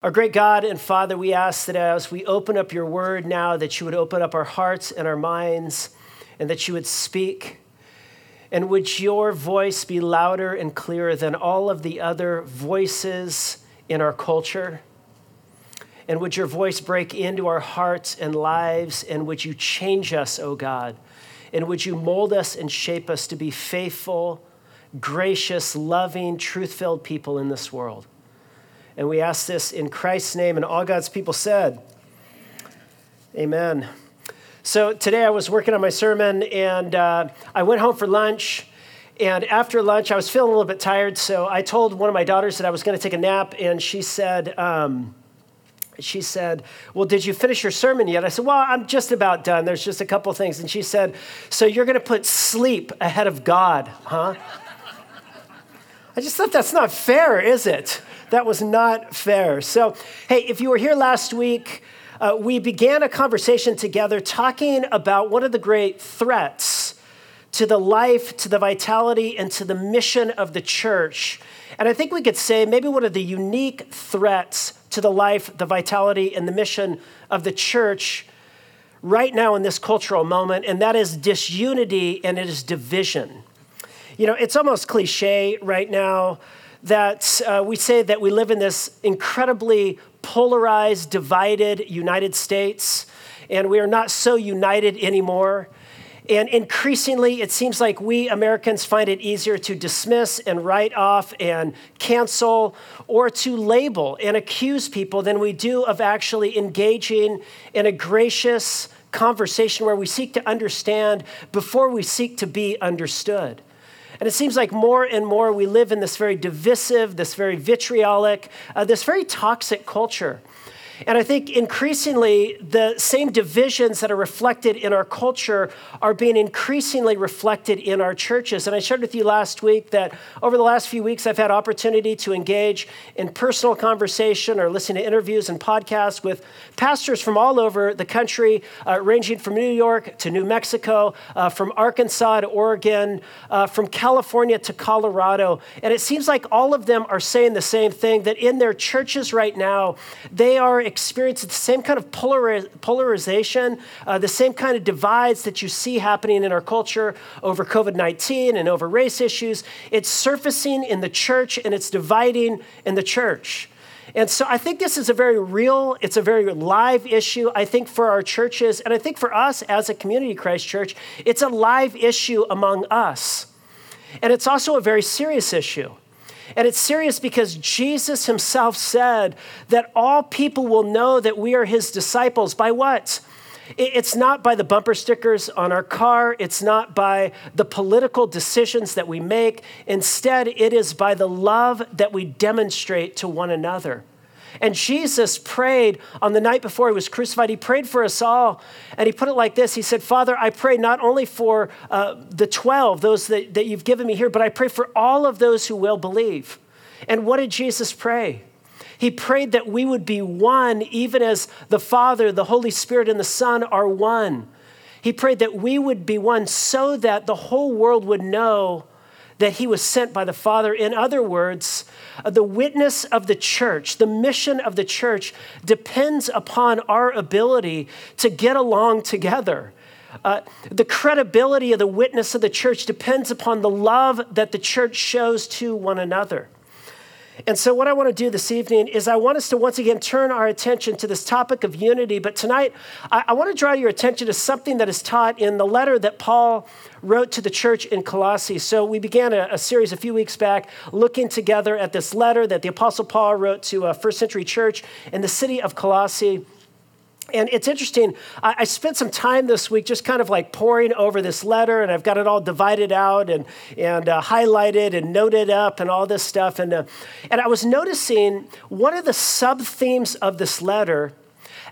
Our great God and Father, we ask that as we open up your word now, that you would open up our hearts and our minds, and that you would speak. And would your voice be louder and clearer than all of the other voices in our culture? And would your voice break into our hearts and lives? And would you change us, O oh God? And would you mold us and shape us to be faithful, gracious, loving, truth filled people in this world? And we ask this in Christ's name, and all God's people said, Amen. So today I was working on my sermon, and uh, I went home for lunch. And after lunch, I was feeling a little bit tired, so I told one of my daughters that I was going to take a nap, and she said, um, she said, Well, did you finish your sermon yet? I said, Well, I'm just about done. There's just a couple things. And she said, So you're going to put sleep ahead of God, huh? I just thought that's not fair, is it? That was not fair. So, hey, if you were here last week, uh, we began a conversation together talking about one of the great threats to the life, to the vitality, and to the mission of the church. And I think we could say maybe one of the unique threats to the life, the vitality, and the mission of the church right now in this cultural moment, and that is disunity and it is division. You know, it's almost cliche right now that uh, we say that we live in this incredibly polarized, divided United States, and we are not so united anymore. And increasingly, it seems like we Americans find it easier to dismiss and write off and cancel or to label and accuse people than we do of actually engaging in a gracious conversation where we seek to understand before we seek to be understood. And it seems like more and more we live in this very divisive, this very vitriolic, uh, this very toxic culture. And I think increasingly, the same divisions that are reflected in our culture are being increasingly reflected in our churches. And I shared with you last week that over the last few weeks, I've had opportunity to engage in personal conversation or listen to interviews and podcasts with pastors from all over the country, uh, ranging from New York to New Mexico, uh, from Arkansas to Oregon, uh, from California to Colorado. And it seems like all of them are saying the same thing that in their churches right now, they are experience the same kind of polarization, uh, the same kind of divides that you see happening in our culture over COVID 19 and over race issues. It's surfacing in the church and it's dividing in the church. And so I think this is a very real, it's a very live issue, I think, for our churches. And I think for us as a community Christ church, it's a live issue among us. And it's also a very serious issue. And it's serious because Jesus himself said that all people will know that we are his disciples by what? It's not by the bumper stickers on our car. It's not by the political decisions that we make. Instead, it is by the love that we demonstrate to one another. And Jesus prayed on the night before he was crucified. He prayed for us all. And he put it like this He said, Father, I pray not only for uh, the 12, those that, that you've given me here, but I pray for all of those who will believe. And what did Jesus pray? He prayed that we would be one, even as the Father, the Holy Spirit, and the Son are one. He prayed that we would be one so that the whole world would know that he was sent by the Father. In other words, uh, the witness of the church, the mission of the church depends upon our ability to get along together. Uh, the credibility of the witness of the church depends upon the love that the church shows to one another. And so, what I want to do this evening is I want us to once again turn our attention to this topic of unity. But tonight, I, I want to draw your attention to something that is taught in the letter that Paul wrote to the church in Colossae. So, we began a, a series a few weeks back looking together at this letter that the Apostle Paul wrote to a first century church in the city of Colossae. And it's interesting. I, spent some time this week just kind of like poring over this letter, and I've got it all divided out and, and uh, highlighted and noted up and all this stuff. And, uh, and I was noticing one of the sub themes of this letter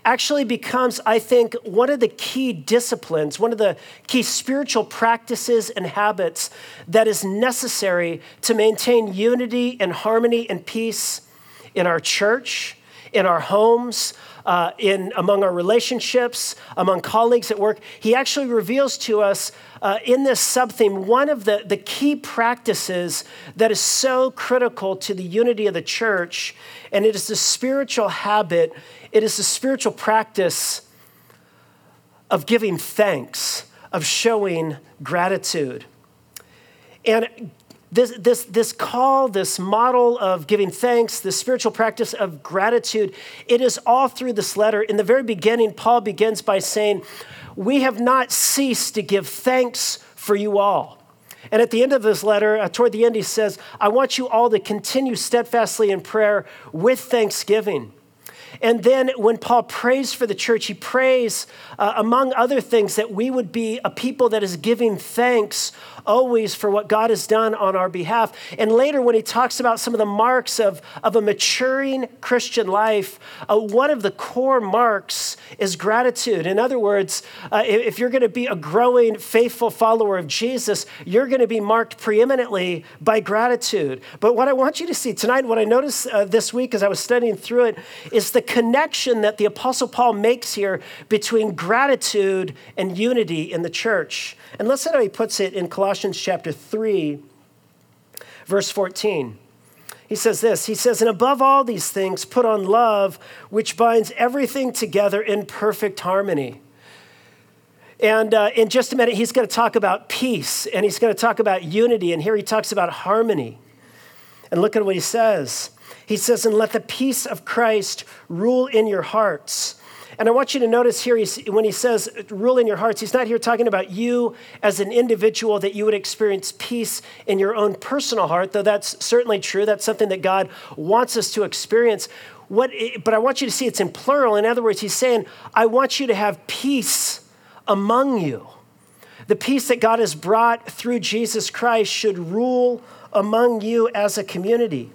actually becomes, I think, one of the key disciplines, one of the key spiritual practices and habits that is necessary to maintain unity and harmony and peace in our church in our homes, uh, in among our relationships, among colleagues at work. He actually reveals to us uh, in this subtheme one of the, the key practices that is so critical to the unity of the church, and it is the spiritual habit, it is the spiritual practice of giving thanks, of showing gratitude. And this, this, this call, this model of giving thanks, this spiritual practice of gratitude, it is all through this letter. In the very beginning, Paul begins by saying, We have not ceased to give thanks for you all. And at the end of this letter, uh, toward the end, he says, I want you all to continue steadfastly in prayer with thanksgiving. And then when Paul prays for the church, he prays, uh, among other things, that we would be a people that is giving thanks always for what God has done on our behalf. And later, when he talks about some of the marks of, of a maturing Christian life, uh, one of the core marks is gratitude. In other words, uh, if you're going to be a growing, faithful follower of Jesus, you're going to be marked preeminently by gratitude. But what I want you to see tonight, what I noticed uh, this week as I was studying through it, is the connection that the Apostle Paul makes here between gratitude and unity in the church. And listen how he puts it in Colossians chapter 3, verse 14. He says this He says, And above all these things, put on love, which binds everything together in perfect harmony. And uh, in just a minute, he's going to talk about peace and he's going to talk about unity. And here he talks about harmony. And look at what he says. He says, And let the peace of Christ rule in your hearts and I want you to notice here, when he says rule in your hearts, he's not here talking about you as an individual, that you would experience peace in your own personal heart, though that's certainly true. That's something that God wants us to experience. What, but I want you to see it's in plural. In other words, he's saying, I want you to have peace among you. The peace that God has brought through Jesus Christ should rule among you as a community,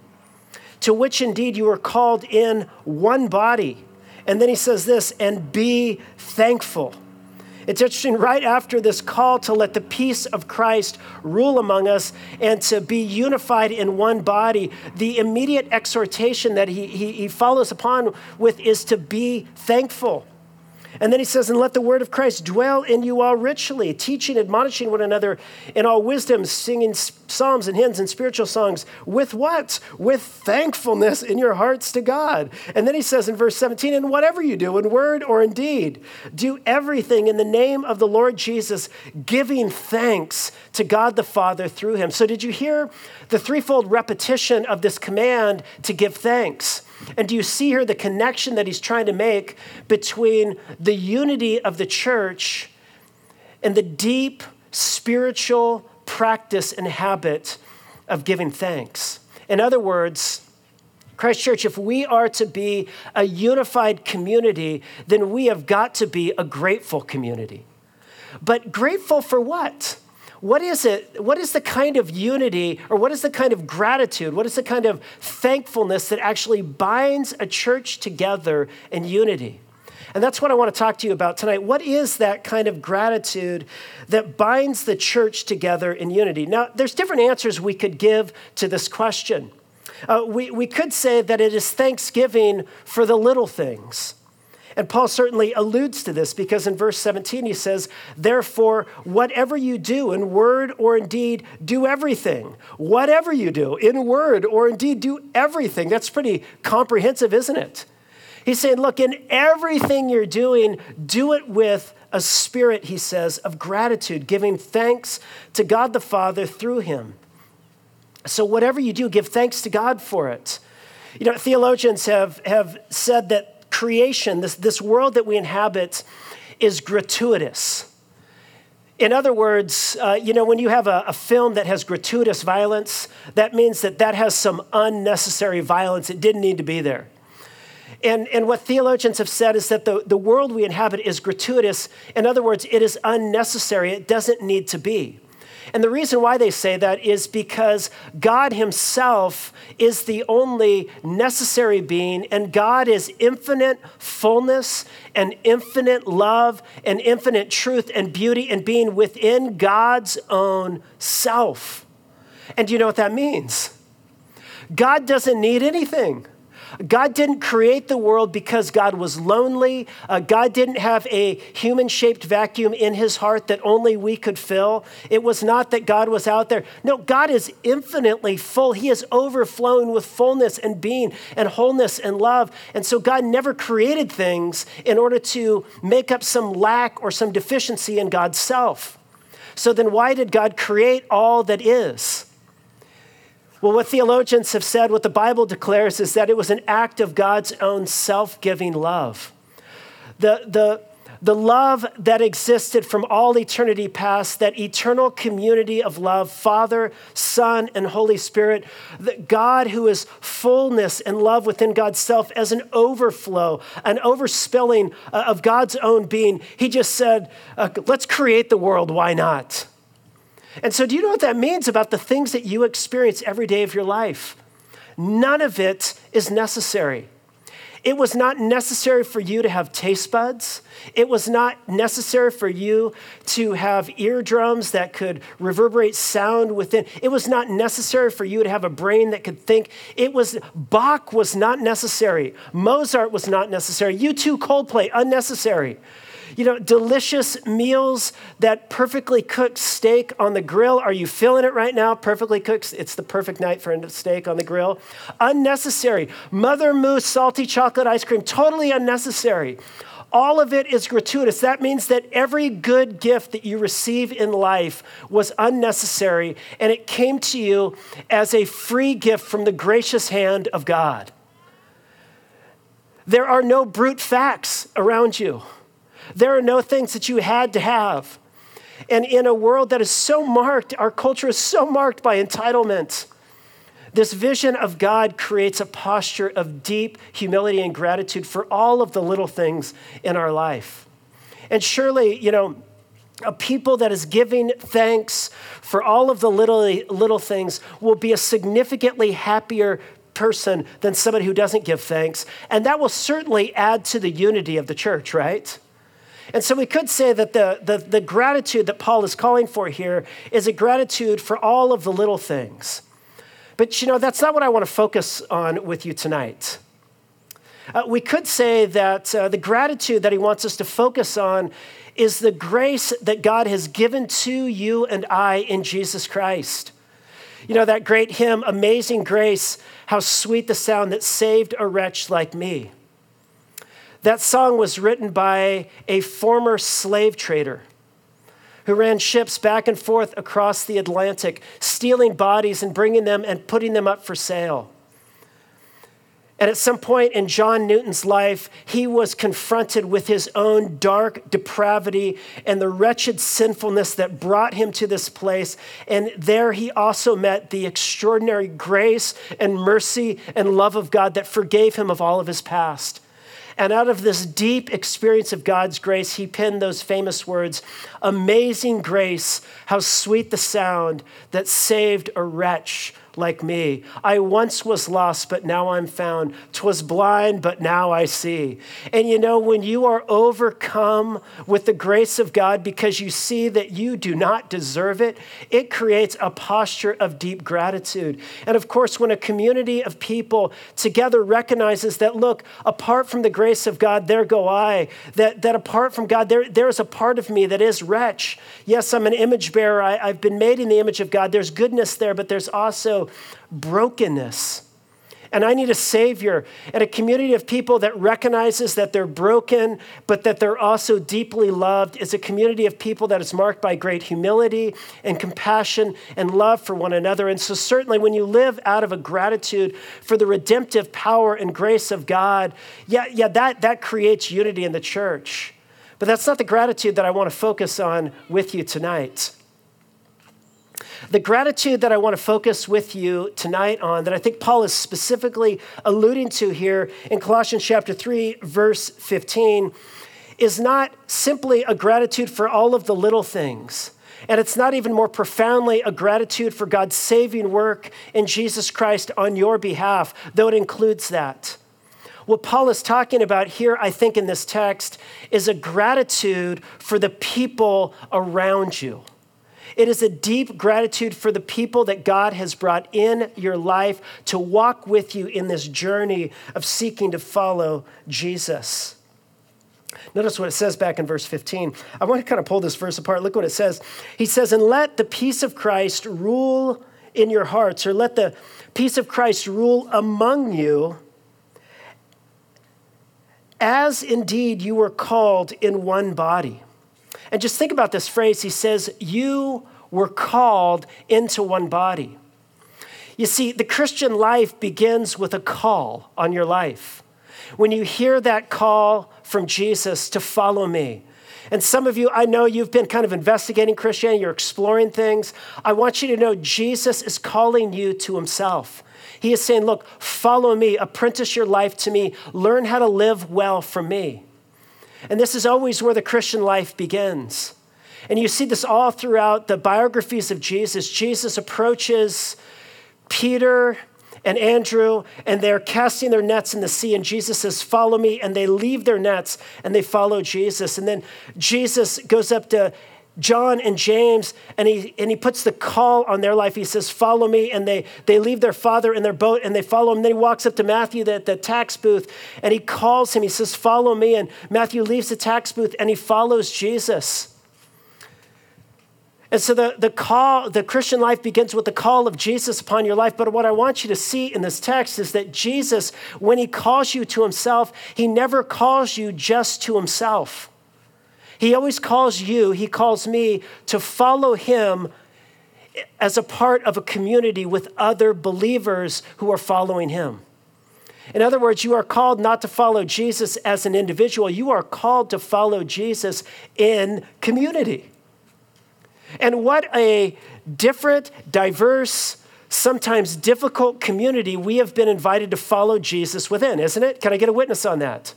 to which indeed you are called in one body and then he says this, and be thankful. It's interesting, right after this call to let the peace of Christ rule among us and to be unified in one body, the immediate exhortation that he, he, he follows upon with is to be thankful. And then he says, And let the word of Christ dwell in you all richly, teaching, admonishing one another in all wisdom, singing psalms and hymns and spiritual songs. With what? With thankfulness in your hearts to God. And then he says in verse 17, And whatever you do, in word or in deed, do everything in the name of the Lord Jesus, giving thanks to God the Father through him. So, did you hear the threefold repetition of this command to give thanks? And do you see here the connection that he's trying to make between the unity of the church and the deep spiritual practice and habit of giving thanks? In other words, Christ Church, if we are to be a unified community, then we have got to be a grateful community. But grateful for what? What is it? What is the kind of unity or what is the kind of gratitude? What is the kind of thankfulness that actually binds a church together in unity? And that's what I want to talk to you about tonight. What is that kind of gratitude that binds the church together in unity? Now, there's different answers we could give to this question. Uh, we, we could say that it is thanksgiving for the little things. And Paul certainly alludes to this because in verse 17 he says, Therefore, whatever you do in word or in deed, do everything. Whatever you do in word or in deed, do everything. That's pretty comprehensive, isn't it? He's saying, Look, in everything you're doing, do it with a spirit, he says, of gratitude, giving thanks to God the Father through him. So, whatever you do, give thanks to God for it. You know, theologians have, have said that creation, this, this world that we inhabit, is gratuitous. In other words, uh, you know, when you have a, a, film that has gratuitous violence, that means that that has some unnecessary violence. It didn't need to be there. And, and what theologians have said is that the, the world we inhabit is gratuitous. In other words, it is unnecessary. It doesn't need to be. And the reason why they say that is because God Himself is the only necessary being, and God is infinite fullness and infinite love and infinite truth and beauty and being within God's own self. And do you know what that means? God doesn't need anything. God didn't create the world because God was lonely. Uh, God didn't have a human shaped vacuum in his heart that only we could fill. It was not that God was out there. No, God is infinitely full. He is overflowing with fullness and being and wholeness and love. And so God never created things in order to make up some lack or some deficiency in God's self. So then, why did God create all that is? Well, what theologians have said, what the Bible declares, is that it was an act of God's own self giving love. The, the, the love that existed from all eternity past, that eternal community of love, Father, Son, and Holy Spirit, that God who is fullness and love within God's self as an overflow, an overspilling uh, of God's own being, He just said, uh, let's create the world, why not? And so, do you know what that means about the things that you experience every day of your life? None of it is necessary. It was not necessary for you to have taste buds. It was not necessary for you to have eardrums that could reverberate sound within. It was not necessary for you to have a brain that could think. It was Bach was not necessary. Mozart was not necessary. U2, Coldplay unnecessary. You know, delicious meals, that perfectly cooked steak on the grill. Are you feeling it right now? Perfectly cooked. It's the perfect night for a steak on the grill. Unnecessary. Mother Moose salty chocolate ice cream, totally unnecessary. All of it is gratuitous. That means that every good gift that you receive in life was unnecessary and it came to you as a free gift from the gracious hand of God. There are no brute facts around you. There are no things that you had to have. And in a world that is so marked, our culture is so marked by entitlement. This vision of God creates a posture of deep humility and gratitude for all of the little things in our life. And surely, you know, a people that is giving thanks for all of the little, little things will be a significantly happier person than somebody who doesn't give thanks. And that will certainly add to the unity of the church, right? And so we could say that the, the, the, gratitude that Paul is calling for here is a gratitude for all of the little things. But you know, that's not what I want to focus on with you tonight. Uh, we could say that uh, the gratitude that he wants us to focus on is the grace that God has given to you and I in Jesus Christ. You know, that great hymn, Amazing Grace, how sweet the sound that saved a wretch like me. That song was written by a former slave trader who ran ships back and forth across the Atlantic, stealing bodies and bringing them and putting them up for sale. And at some point in John Newton's life, he was confronted with his own dark depravity and the wretched sinfulness that brought him to this place. And there he also met the extraordinary grace and mercy and love of God that forgave him of all of his past. And out of this deep experience of God's grace, he penned those famous words Amazing grace, how sweet the sound that saved a wretch like me. I once was lost, but now I'm found. Twas blind, but now I see. And you know, when you are overcome with the grace of God because you see that you do not deserve it, it creates a posture of deep gratitude. And of course, when a community of people together recognizes that, look, apart from the grace of God, there go I, that, that apart from God, there, there is a part of me that is wretch. Yes, I'm an image bearer. I, I've been made in the image of God. There's goodness there, but there's also brokenness. And I need a Savior and a community of people that recognizes that they're broken, but that they're also deeply loved. Is a community of people that is marked by great humility and compassion and love for one another. And so, certainly, when you live out of a gratitude for the redemptive power and grace of God, yeah, yeah, that, that creates unity in the church. But that's not the gratitude that I want to focus on with you tonight. The gratitude that I want to focus with you tonight on, that I think Paul is specifically alluding to here in Colossians chapter 3, verse 15, is not simply a gratitude for all of the little things. And it's not even more profoundly a gratitude for God's saving work in Jesus Christ on your behalf, though it includes that. What Paul is talking about here, I think, in this text, is a gratitude for the people around you. It is a deep gratitude for the people that God has brought in your life to walk with you in this journey of seeking to follow Jesus. Notice what it says back in verse 15. I want to kind of pull this verse apart. Look what it says. He says, And let the peace of Christ rule in your hearts, or let the peace of Christ rule among you, as indeed you were called in one body. And just think about this phrase. He says, You were called into one body. You see, the Christian life begins with a call on your life. When you hear that call from Jesus to follow me, and some of you, I know you've been kind of investigating Christianity, you're exploring things. I want you to know Jesus is calling you to himself. He is saying, Look, follow me, apprentice your life to me, learn how to live well from me. And this is always where the Christian life begins. And you see this all throughout the biographies of Jesus. Jesus approaches Peter and Andrew, and they're casting their nets in the sea. And Jesus says, Follow me. And they leave their nets and they follow Jesus. And then Jesus goes up to John and James, and he, and he puts the call on their life. He says, Follow me. And they, they leave their father in their boat and they follow him. Then he walks up to Matthew, the, the tax booth, and he calls him. He says, Follow me. And Matthew leaves the tax booth and he follows Jesus. And so the, the call, the Christian life begins with the call of Jesus upon your life. But what I want you to see in this text is that Jesus, when he calls you to himself, he never calls you just to himself. He always calls you, he calls me to follow him as a part of a community with other believers who are following him. In other words, you are called not to follow Jesus as an individual, you are called to follow Jesus in community. And what a different, diverse, sometimes difficult community we have been invited to follow Jesus within, isn't it? Can I get a witness on that?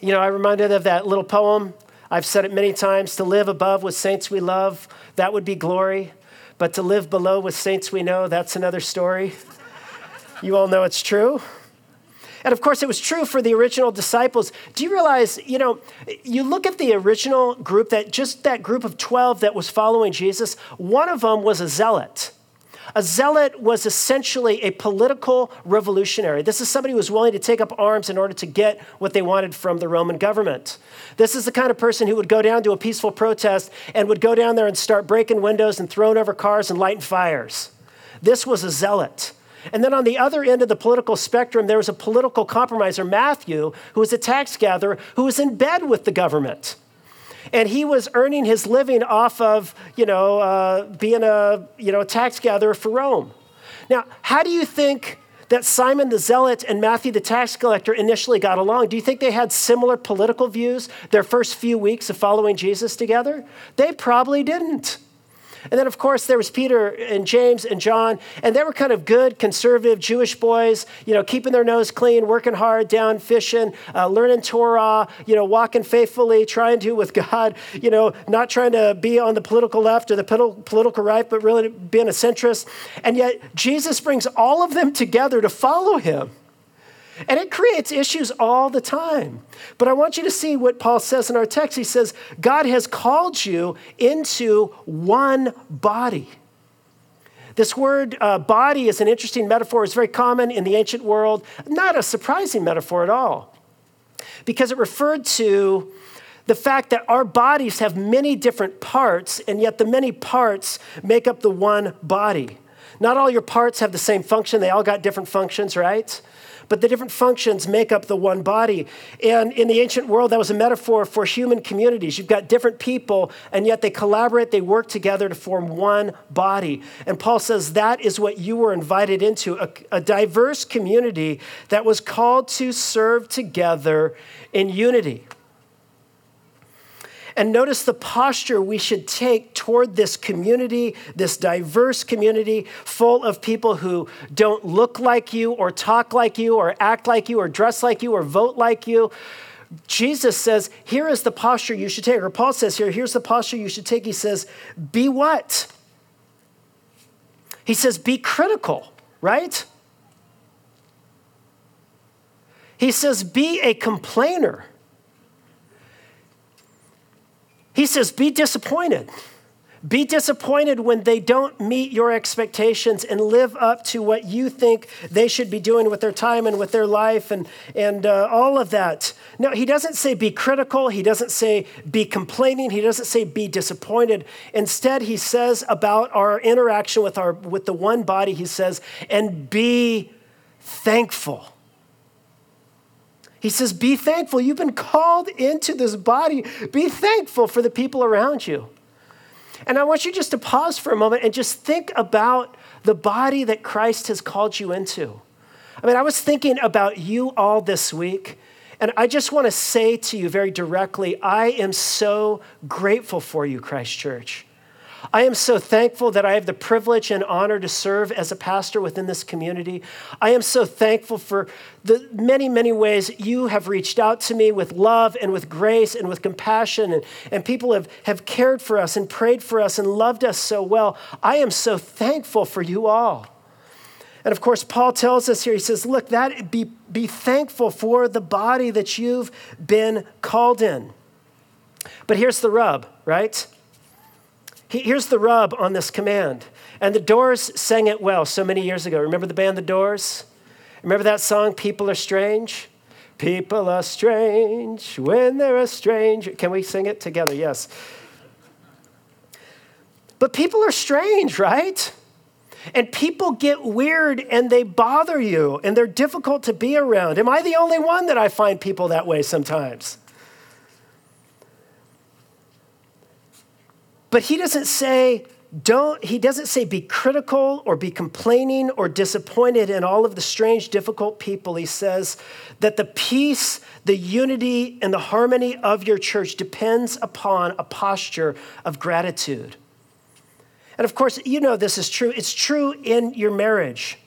You know, I reminded of that little poem. I've said it many times to live above with saints we love, that would be glory. But to live below with saints we know, that's another story. You all know it's true. And of course, it was true for the original disciples. Do you realize, you know, you look at the original group, that just that group of 12 that was following Jesus, one of them was a zealot. A zealot was essentially a political revolutionary. This is somebody who was willing to take up arms in order to get what they wanted from the Roman government. This is the kind of person who would go down to a peaceful protest and would go down there and start breaking windows and throwing over cars and lighting fires. This was a zealot. And then on the other end of the political spectrum, there was a political compromiser, Matthew, who was a tax gatherer who was in bed with the government. And he was earning his living off of, you know, uh, being a, you know, a tax gatherer for Rome. Now, how do you think that Simon the Zealot and Matthew the tax collector initially got along? Do you think they had similar political views their first few weeks of following Jesus together? They probably didn't. And then, of course, there was Peter and James and John, and they were kind of good, conservative Jewish boys, you know, keeping their nose clean, working hard, down fishing, uh, learning Torah, you know, walking faithfully, trying to with God, you know, not trying to be on the political left or the political right, but really being a centrist. And yet, Jesus brings all of them together to follow him. And it creates issues all the time. But I want you to see what Paul says in our text. He says, God has called you into one body. This word uh, body is an interesting metaphor. It's very common in the ancient world, not a surprising metaphor at all, because it referred to the fact that our bodies have many different parts, and yet the many parts make up the one body. Not all your parts have the same function, they all got different functions, right? But the different functions make up the one body. And in the ancient world, that was a metaphor for human communities. You've got different people, and yet they collaborate, they work together to form one body. And Paul says that is what you were invited into a, a diverse community that was called to serve together in unity. And notice the posture we should take toward this community, this diverse community full of people who don't look like you, or talk like you, or act like you, or dress like you, or vote like you. Jesus says, here is the posture you should take. Or Paul says here, here's the posture you should take. He says, be what? He says, be critical, right? He says, be a complainer. He says, Be disappointed. Be disappointed when they don't meet your expectations and live up to what you think they should be doing with their time and with their life and, and uh, all of that. No, he doesn't say be critical. He doesn't say be complaining. He doesn't say be disappointed. Instead, he says about our interaction with, our, with the one body, he says, and be thankful. He says, Be thankful. You've been called into this body. Be thankful for the people around you. And I want you just to pause for a moment and just think about the body that Christ has called you into. I mean, I was thinking about you all this week, and I just want to say to you very directly I am so grateful for you, Christ Church. I am so thankful that I have the privilege and honor to serve as a pastor within this community. I am so thankful for the many, many ways you have reached out to me with love and with grace and with compassion, and, and people have, have cared for us and prayed for us and loved us so well. I am so thankful for you all. And of course, Paul tells us here, he says, Look, that be, be thankful for the body that you've been called in. But here's the rub, right? Here's the rub on this command. And the Doors sang it well so many years ago. Remember the band The Doors? Remember that song, People Are Strange? People are strange when they're a stranger. Can we sing it together? Yes. But people are strange, right? And people get weird and they bother you and they're difficult to be around. Am I the only one that I find people that way sometimes? But he doesn't say, don't, he doesn't say be critical or be complaining or disappointed in all of the strange, difficult people. He says that the peace, the unity, and the harmony of your church depends upon a posture of gratitude. And of course, you know this is true. It's true in your marriage.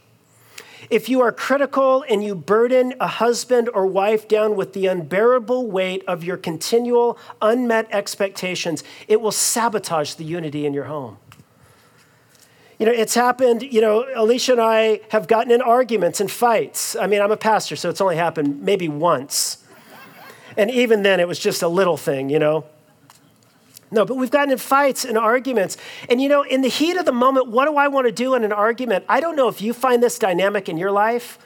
If you are critical and you burden a husband or wife down with the unbearable weight of your continual unmet expectations, it will sabotage the unity in your home. You know, it's happened, you know, Alicia and I have gotten in arguments and fights. I mean, I'm a pastor, so it's only happened maybe once. And even then, it was just a little thing, you know. No, but we've gotten in fights and arguments. And you know, in the heat of the moment, what do I want to do in an argument? I don't know if you find this dynamic in your life,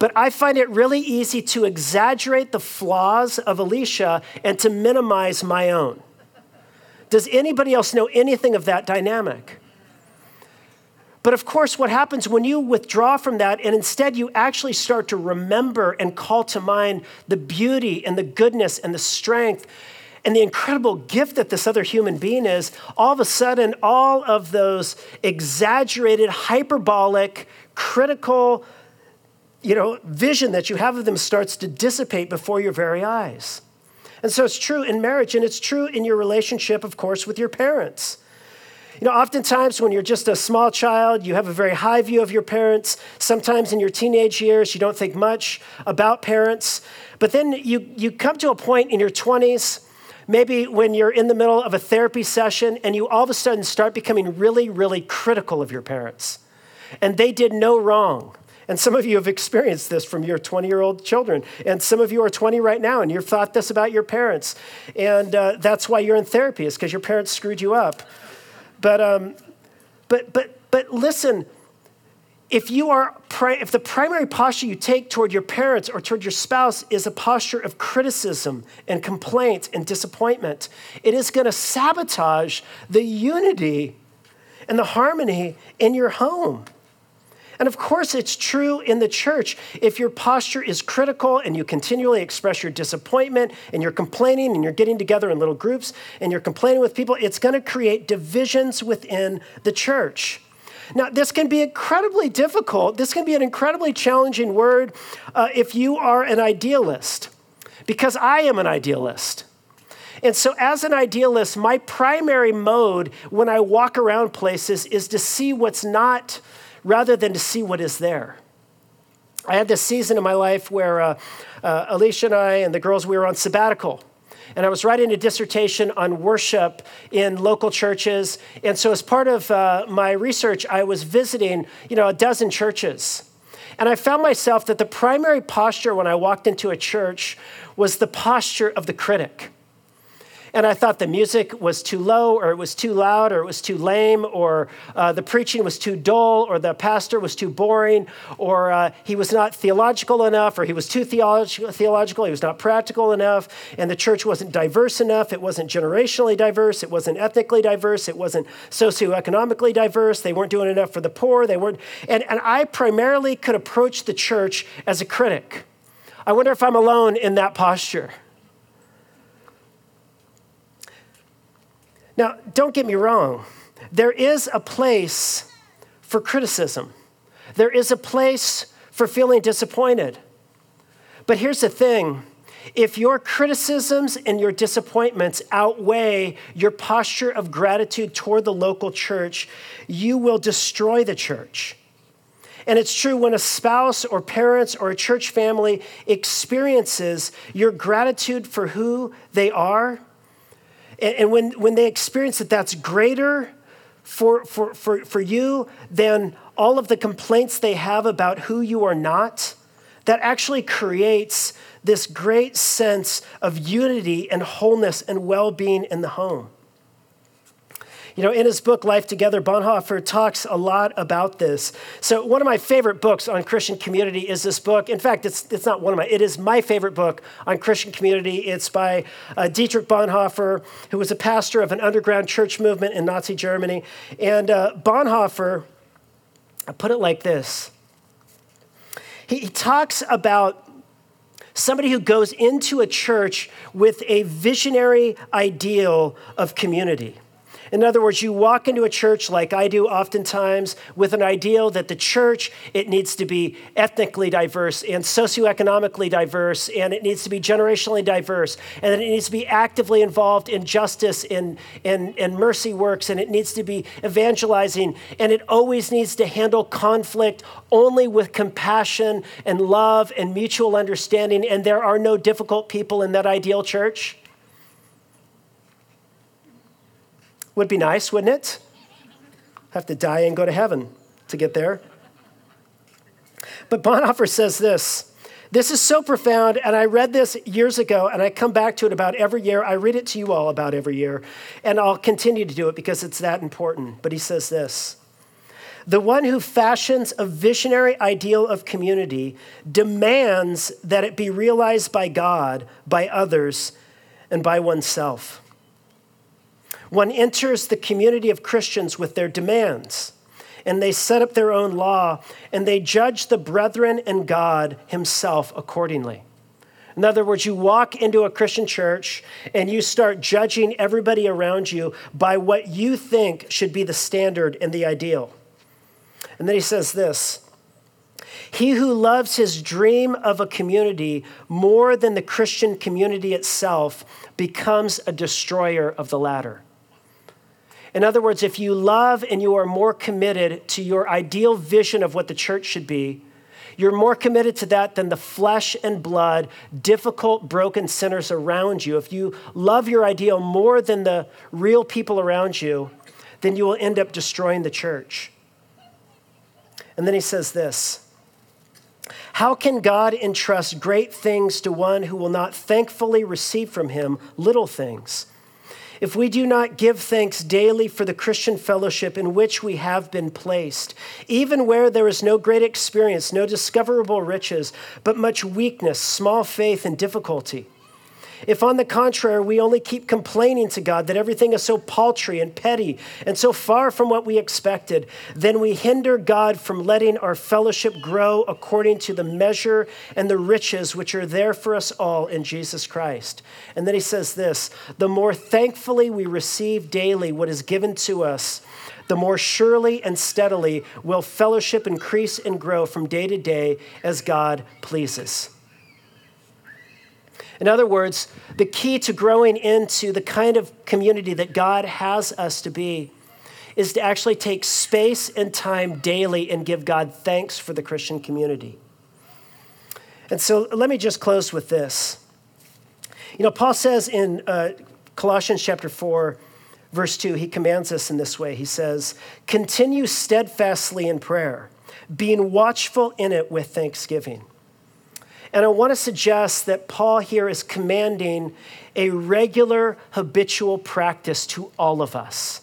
but I find it really easy to exaggerate the flaws of Alicia and to minimize my own. Does anybody else know anything of that dynamic? But of course, what happens when you withdraw from that and instead you actually start to remember and call to mind the beauty and the goodness and the strength and the incredible gift that this other human being is, all of a sudden, all of those exaggerated, hyperbolic, critical, you know, vision that you have of them starts to dissipate before your very eyes. And so it's true in marriage, and it's true in your relationship, of course, with your parents. You know, oftentimes when you're just a small child, you have a very high view of your parents. Sometimes in your teenage years, you don't think much about parents. But then you, you come to a point in your 20s Maybe when you're in the middle of a therapy session and you all of a sudden start becoming really, really critical of your parents. And they did no wrong. And some of you have experienced this from your 20 year old children. And some of you are 20 right now and you've thought this about your parents. And uh, that's why you're in therapy, is because your parents screwed you up. But, um, but, but, but listen, if you are if the primary posture you take toward your parents or toward your spouse is a posture of criticism and complaint and disappointment it is going to sabotage the unity and the harmony in your home. And of course it's true in the church. If your posture is critical and you continually express your disappointment and you're complaining and you're getting together in little groups and you're complaining with people it's going to create divisions within the church now, this can be incredibly difficult. This can be an incredibly challenging word uh, if you are an idealist, because I am an idealist. And so, as an idealist, my primary mode when I walk around places is to see what's not rather than to see what is there. I had this season in my life where uh, uh, Alicia and I and the girls, we were on sabbatical and I was writing a dissertation on worship in local churches. And so, as part of uh, my research, I was visiting, you know, a dozen churches. And I found myself that the primary posture when I walked into a church was the posture of the critic. And I thought the music was too low, or it was too loud, or it was too lame, or uh, the preaching was too dull, or the pastor was too boring, or uh, he was not theological enough, or he was too theolog- theological, he was not practical enough, and the church wasn't diverse enough, it wasn't generationally diverse, it wasn't ethnically diverse, it wasn't socioeconomically diverse, they weren't doing enough for the poor, they weren't, and, and I primarily could approach the church as a critic. I wonder if I'm alone in that posture. Now, don't get me wrong, there is a place for criticism, there is a place for feeling disappointed. But here's the thing if your criticisms and your disappointments outweigh your posture of gratitude toward the local church, you will destroy the church. And it's true when a spouse or parents or a church family experiences your gratitude for who they are and, when, when they experience that that's greater for, for, for, for you than all of the complaints they have about who you are not, that actually creates this great sense of unity and wholeness and well being in the home. You know, in his book, Life Together, Bonhoeffer talks a lot about this. So, one of my favorite books on Christian community is this book. In fact, it's, it's not one of my, it is my favorite book on Christian community. It's by uh, Dietrich Bonhoeffer, who was a pastor of an underground church movement in Nazi Germany. And uh, Bonhoeffer, I put it like this he, he talks about somebody who goes into a church with a visionary ideal of community. In other words, you walk into a church like I do oftentimes with an ideal that the church, it needs to be ethnically diverse and socioeconomically diverse, and it needs to be generationally diverse, and it needs to be actively involved in justice and, and, and mercy works, and it needs to be evangelizing, and it always needs to handle conflict only with compassion and love and mutual understanding, and there are no difficult people in that ideal church. Would be nice, wouldn't it? Have to die and go to heaven to get there. But Bonhoeffer says this. This is so profound, and I read this years ago, and I come back to it about every year. I read it to you all about every year, and I'll continue to do it because it's that important. But he says this The one who fashions a visionary ideal of community demands that it be realized by God, by others, and by oneself. One enters the community of Christians with their demands, and they set up their own law, and they judge the brethren and God Himself accordingly. In other words, you walk into a Christian church and you start judging everybody around you by what you think should be the standard and the ideal. And then he says this He who loves his dream of a community more than the Christian community itself becomes a destroyer of the latter. In other words, if you love and you are more committed to your ideal vision of what the church should be, you're more committed to that than the flesh and blood, difficult, broken sinners around you. If you love your ideal more than the real people around you, then you will end up destroying the church. And then he says this How can God entrust great things to one who will not thankfully receive from him little things? If we do not give thanks daily for the Christian fellowship in which we have been placed, even where there is no great experience, no discoverable riches, but much weakness, small faith, and difficulty, if, on the contrary, we only keep complaining to God that everything is so paltry and petty and so far from what we expected, then we hinder God from letting our fellowship grow according to the measure and the riches which are there for us all in Jesus Christ. And then he says this the more thankfully we receive daily what is given to us, the more surely and steadily will fellowship increase and grow from day to day as God pleases. In other words, the key to growing into the kind of community that God has us to be is to actually take space and time daily and give God thanks for the Christian community. And so let me just close with this. You know, Paul says in uh, Colossians chapter 4, verse 2, he commands us in this way. He says, Continue steadfastly in prayer, being watchful in it with thanksgiving. And I want to suggest that Paul here is commanding a regular, habitual practice to all of us.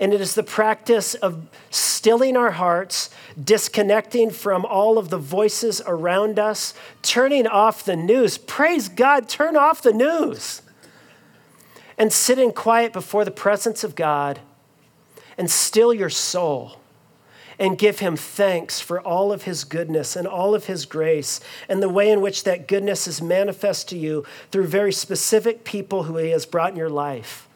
And it is the practice of stilling our hearts, disconnecting from all of the voices around us, turning off the news. Praise God, turn off the news. And sit in quiet before the presence of God and still your soul and give him thanks for all of his goodness and all of his grace and the way in which that goodness is manifest to you through very specific people who he has brought in your life.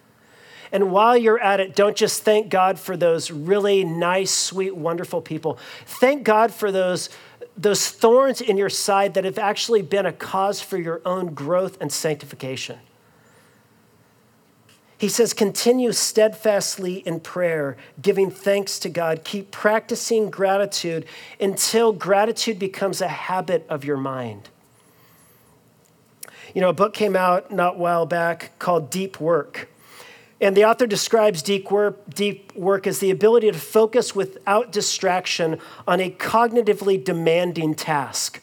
And while you're at it, don't just thank God for those really nice, sweet, wonderful people. Thank God for those, those thorns in your side that have actually been a cause for your own growth and sanctification. He says, continue steadfastly in prayer, giving thanks to God. Keep practicing gratitude until gratitude becomes a habit of your mind. You know, a book came out not while back called Deep Work. And the author describes deep work, deep work as the ability to focus without distraction on a cognitively demanding task.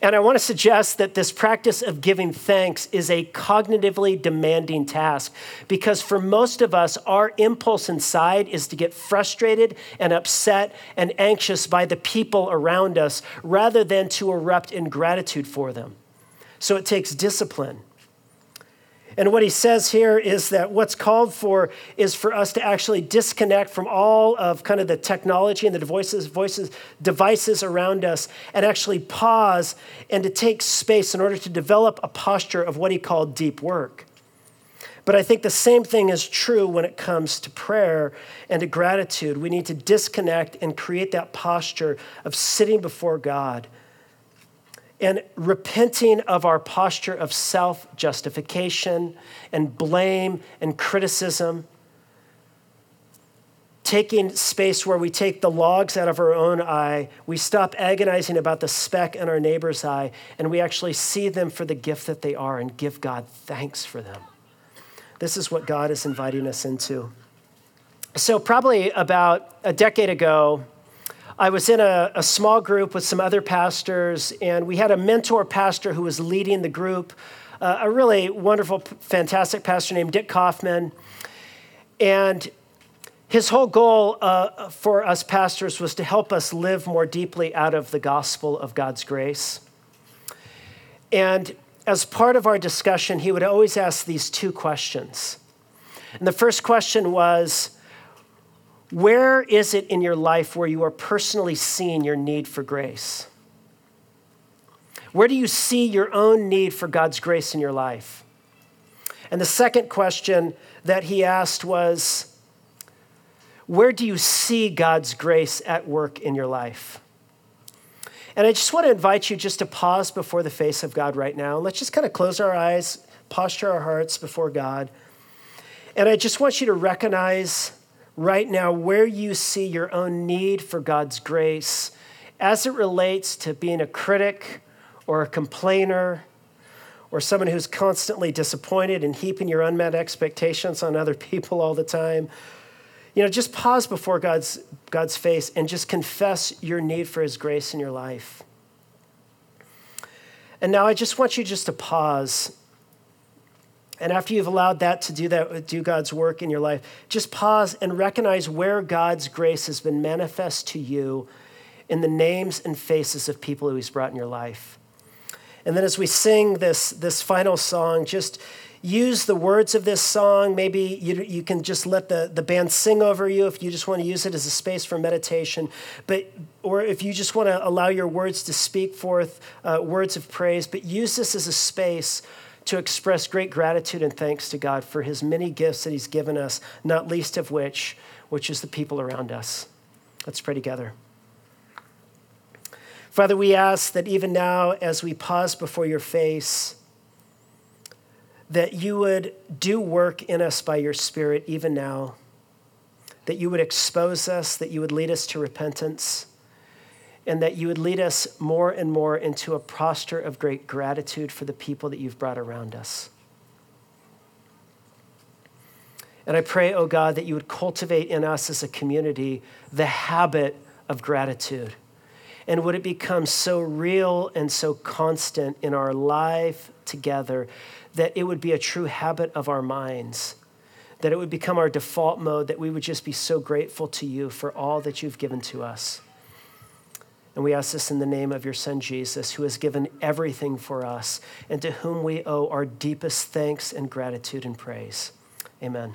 And I want to suggest that this practice of giving thanks is a cognitively demanding task because for most of us, our impulse inside is to get frustrated and upset and anxious by the people around us rather than to erupt in gratitude for them. So it takes discipline. And what he says here is that what's called for is for us to actually disconnect from all of kind of the technology and the devices, voices, devices around us and actually pause and to take space in order to develop a posture of what he called deep work. But I think the same thing is true when it comes to prayer and to gratitude. We need to disconnect and create that posture of sitting before God and repenting of our posture of self justification and blame and criticism. Taking space where we take the logs out of our own eye, we stop agonizing about the speck in our neighbor's eye, and we actually see them for the gift that they are and give God thanks for them. This is what God is inviting us into. So, probably about a decade ago, I was in a, a, small group with some other pastors, and we had a mentor pastor who was leading the group, uh, a really wonderful, fantastic pastor named Dick Kaufman. And his whole goal uh, for us pastors was to help us live more deeply out of the gospel of God's grace. And as part of our discussion, he would always ask these two questions. And the first question was, where is it in your life where you are personally seeing your need for grace? Where do you see your own need for God's grace in your life? And the second question that he asked was Where do you see God's grace at work in your life? And I just want to invite you just to pause before the face of God right now. Let's just kind of close our eyes, posture our hearts before God. And I just want you to recognize right now where you see your own need for God's grace as it relates to being a critic or a complainer or someone who's constantly disappointed and heaping your unmet expectations on other people all the time. You know, just pause before God's, God's face and just confess your need for His grace in your life. And now I just want you just to pause and after you've allowed that to do that, do God's work in your life, just pause and recognize where God's grace has been manifest to you in the names and faces of people who He's brought in your life. And then as we sing this, this final song, just use the words of this song. Maybe you, you can just let the, the band sing over you if you just want to use it as a space for meditation. But, or if you just want to allow your words to speak forth uh, words of praise, but use this as a space to express great gratitude and thanks to God for his many gifts that he's given us, not least of which, which is the people around us. Let's pray together. Father, we ask that even now, as we pause before your face, that you would do work in us by your Spirit even now, that you would expose us, that you would lead us to repentance and that you would lead us more and more into a posture of great gratitude for the people that you've brought around us. And I pray, oh God, that you would cultivate in us as a community the habit of gratitude. And would it become so real and so constant in our life together that it would be a true habit of our minds, that it would become our default mode, that we would just be so grateful to you for all that you've given to us. And we ask this in the name of your Son, Jesus, who has given everything for us and to whom we owe our deepest thanks and gratitude and praise. Amen.